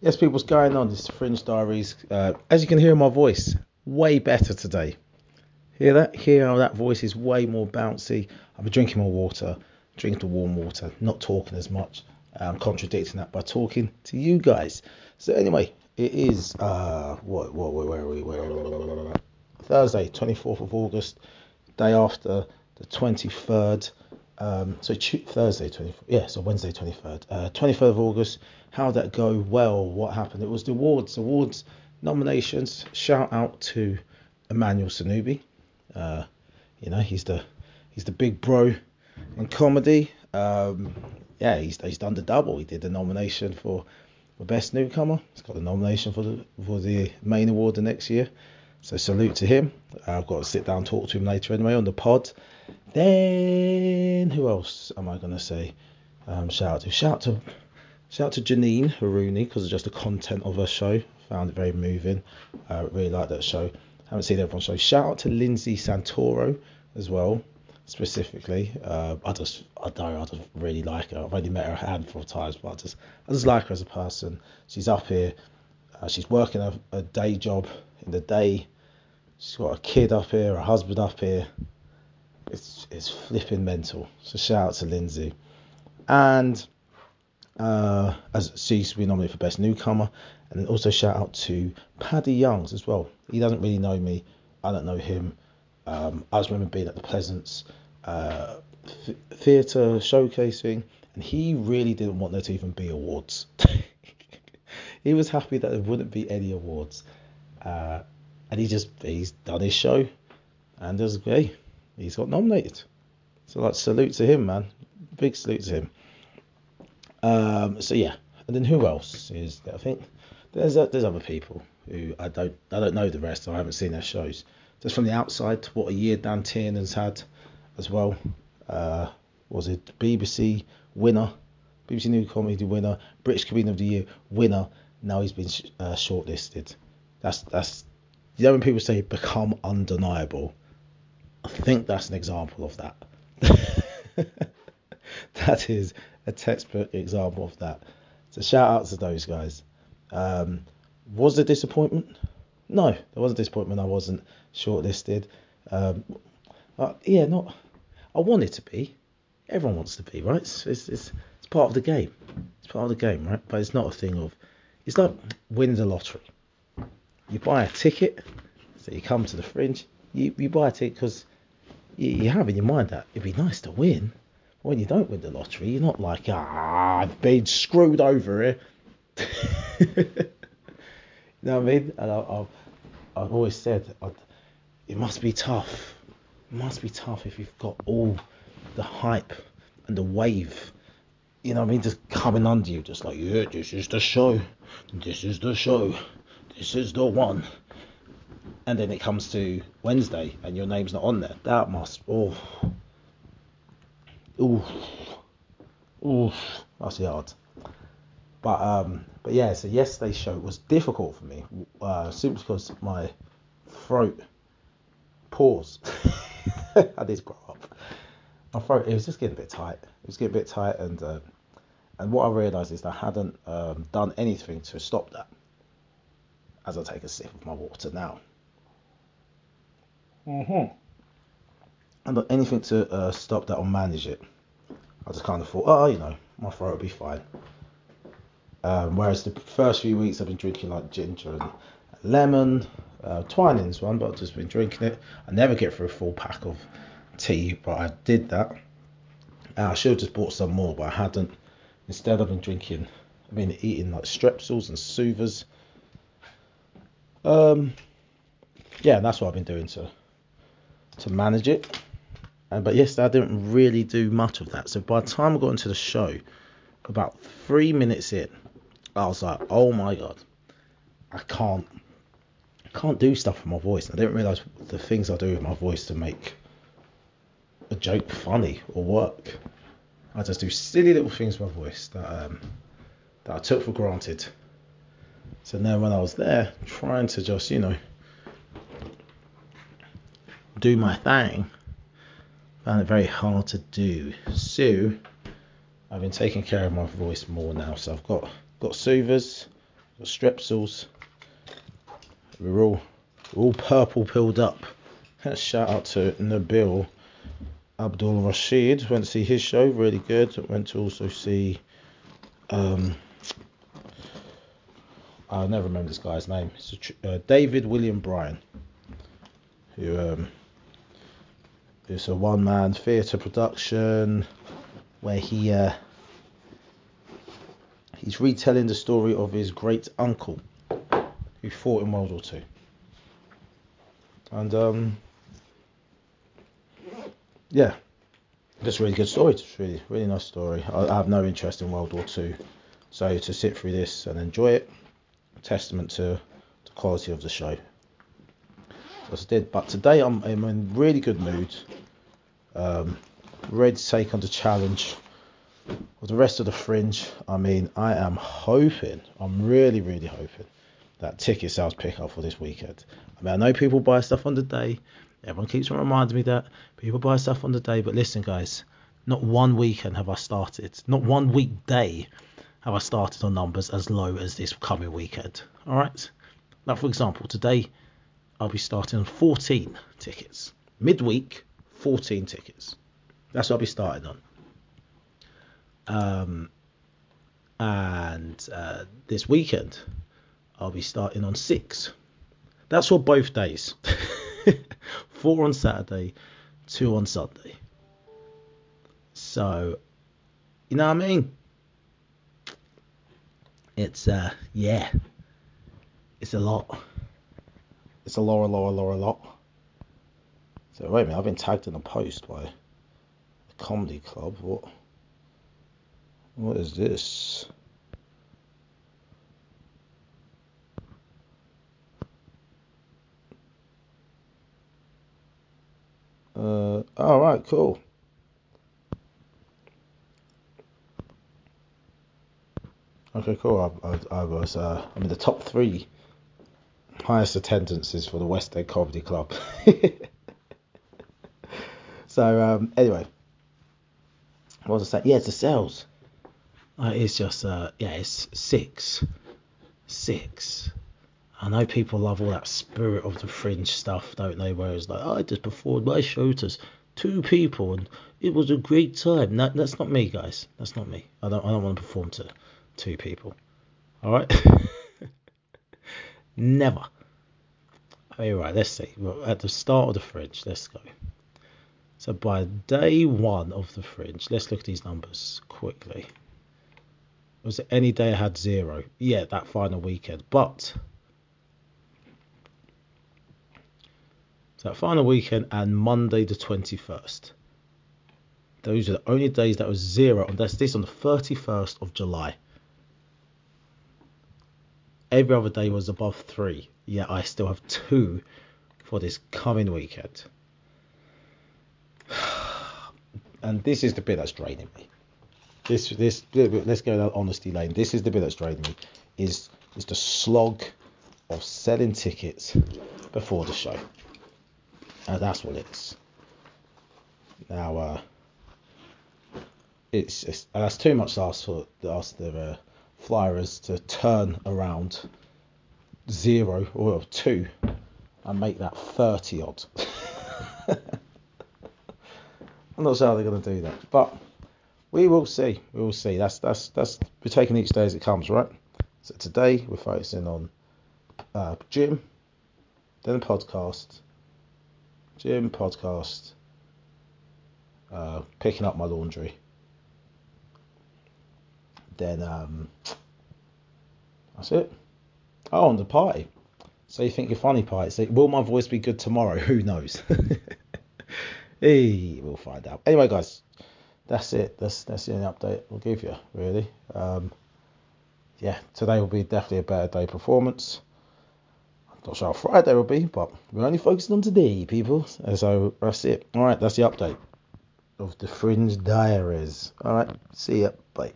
Yes, people, what's going on? This is Fringe Diaries. Uh, as you can hear my voice, way better today. Hear that? Hear how that voice is way more bouncy. I've been drinking more water, drinking the warm water, not talking as much. I'm contradicting that by talking to you guys. So anyway, it is uh what what where, are we? Where, Thursday, 24th of August, day after the 23rd. Um, so Thursday, 24th, yeah, so Wednesday, 23rd. Uh, 23rd of August, how'd that go? Well, what happened? It was the awards, awards nominations. Shout out to Emmanuel Sonubi. Uh, you know, he's the he's the big bro in comedy. Um, yeah, he's he's done the double. He did the nomination for the best newcomer. He's got the nomination for the for the main award the next year. So salute to him. I've got to sit down and talk to him later anyway on the pod. Then else am I going to say? Um, shout out to shout out to shout out to Janine Harouni because of just the content of her show. Found it very moving. I uh, really like that show. Haven't seen everyone's show. Shout out to Lindsey Santoro as well, specifically. Uh, I just I don't I just really like her. I've only met her a handful of times, but I just I just like her as a person. She's up here. Uh, she's working a, a day job in the day. She's got a kid up here, a husband up here it's it's flipping mental. So shout out to Lindsey, and uh, as she's been nominated for best newcomer, and also shout out to Paddy Youngs as well. He doesn't really know me, I don't know him. Um, I just remember being at the Pleasance uh, th- theatre showcasing, and he really didn't want there to even be awards. he was happy that there wouldn't be any awards, uh, and he just he's done his show, and there's hey, he's got nominated. So like salute to him, man. Big salute to him. Um, so yeah, and then who else is there? I think there's a, there's other people who I don't I don't know the rest. I haven't seen their shows. Just from the outside, what a year Dan Tiernan's had as well. Uh, was it BBC winner, BBC New Comedy winner, British Comedian of the Year winner. Now he's been uh, shortlisted. That's that's you know when people say become undeniable. I think that's an example of that. that is a textbook example of that. So shout out to those guys. Um, was there disappointment? No, there wasn't a disappointment. I wasn't shortlisted. Um, uh, yeah, not. I wanted to be. Everyone wants to be, right? It's, it's, it's, it's part of the game. It's part of the game, right? But it's not a thing of. It's like winning the lottery. You buy a ticket, so you come to the fringe. You, you buy a ticket because you, you have in your mind that it'd be nice to win. When you don't win the lottery, you're not like, ah, I've been screwed over here. you know what I mean? And I, have I've always said, I'd, it must be tough. It must be tough if you've got all the hype and the wave, you know what I mean, just coming under you, just like, yeah, this is the show. This is the show. This is the one and then it comes to Wednesday and your name's not on there, that must oh ooh ooh that's hard. But um but yeah, so yesterday's show was difficult for me, uh, simply because my throat paused. I did grow up. My throat it was just getting a bit tight. It was getting a bit tight, and uh, and what I realised is I hadn't um, done anything to stop that. As I take a sip of my water now. Mm-hmm. And anything to uh, stop that or manage it. I just kind of thought, oh, you know, my throat will be fine. Um, whereas the first few weeks I've been drinking like ginger and lemon, uh, Twinings one, but I've just been drinking it. I never get through a full pack of tea, but I did that. I should have just bought some more, but I hadn't. Instead, I've been drinking, I've been eating like strepsils and soothers. Um, yeah, that's what I've been doing to to manage it. Uh, but yesterday I didn't really do much of that. So by the time I got into the show, about three minutes in, I was like, oh my god, I can't, I can't do stuff with my voice. I didn't realize the things I do with my voice to make a joke funny or work. I just do silly little things with my voice that um, that I took for granted. So now when I was there, trying to just you know do my thing. Found it very hard to do. So I've been taking care of my voice more now. So I've got got soothers, got strepsils. We're all we're all purple pilled up. Shout out to Nabil Abdulrashid. Went to see his show, really good. Went to also see. Um, I'll never remember this guy's name. It's a, uh, David William Bryan, who um, is a one-man theatre production where he uh, he's retelling the story of his great uncle who fought in World War Two. And um, yeah, just a really good story. It's really, really nice story. I, I, have no interest in World War Two, so to sit through this and enjoy it, testament to the quality of the show. As I did, but today I'm, I'm in really good mood. Um, to take on the challenge of the rest of the fringe. I mean, I am hoping, I'm really, really hoping that ticket sales pick up for this weekend. I mean, I know people buy stuff on the day. Everyone keeps reminding me that people buy stuff on the day. But listen, guys, not one weekend have I started, not one weekday have I started on numbers as low as this coming weekend. All right. Now, for example, today I'll be starting on 14 tickets. Midweek, 14 tickets. That's what I'll be starting on. Um, and uh, this weekend, I'll be starting on six. That's for both days. Four on Saturday, two on Sunday. So, you know what I mean? It's uh yeah. It's a lot. It's a lot, a lot, a lot, a lot. So wait a minute, I've been tagged in a post by the comedy club. What what is this? Uh, all right, cool. Okay, cool. I, I, I was uh, I'm in the top three highest attendances for the West End Comedy Club. so um, anyway, what was I saying? Yeah, it's the sales. Uh, it's just uh, yeah, it's six, six. I know people love all that spirit of the fringe stuff, don't they? Where it's like, I just performed my show to two people and it was a great time. That, that's not me, guys. That's not me. I don't I don't want to perform to two people. All right. Never. All right. Let's see. Well, at the start of the fringe, let's go. So by day one of the fringe, let's look at these numbers quickly. Was it any day I had zero? Yeah, that final weekend. But So that final weekend and Monday the 21st. Those are the only days that was zero, and that's this on the 31st of July. Every other day was above three, Yeah, I still have two for this coming weekend. And this is the bit that's draining me. This, this, let's go down honesty lane. This is the bit that's draining me. Is is the slog of selling tickets before the show. Uh, that's what it's. Now, uh, it's, it's that's too much to ask for ask the uh, Flyers to turn around zero or two and make that thirty odd. I'm not sure how they're going to do that, but we will see. We will see. That's that's that's we're taking each day as it comes, right? So today we're focusing on uh, gym, then the podcast, gym, podcast, uh, picking up my laundry. Then um, that's it. Oh, and the party. So you think you're funny party? So will my voice be good tomorrow? Who knows? hey, we'll find out. Anyway, guys, that's it. That's that's the only update we'll give you. Really. Um, yeah, today will be definitely a better day performance. I'm Not sure how Friday will be, but we're only focusing on today, people. So that's it. All right, that's the update of the Fringe Diaries. All right, see ya. Bye.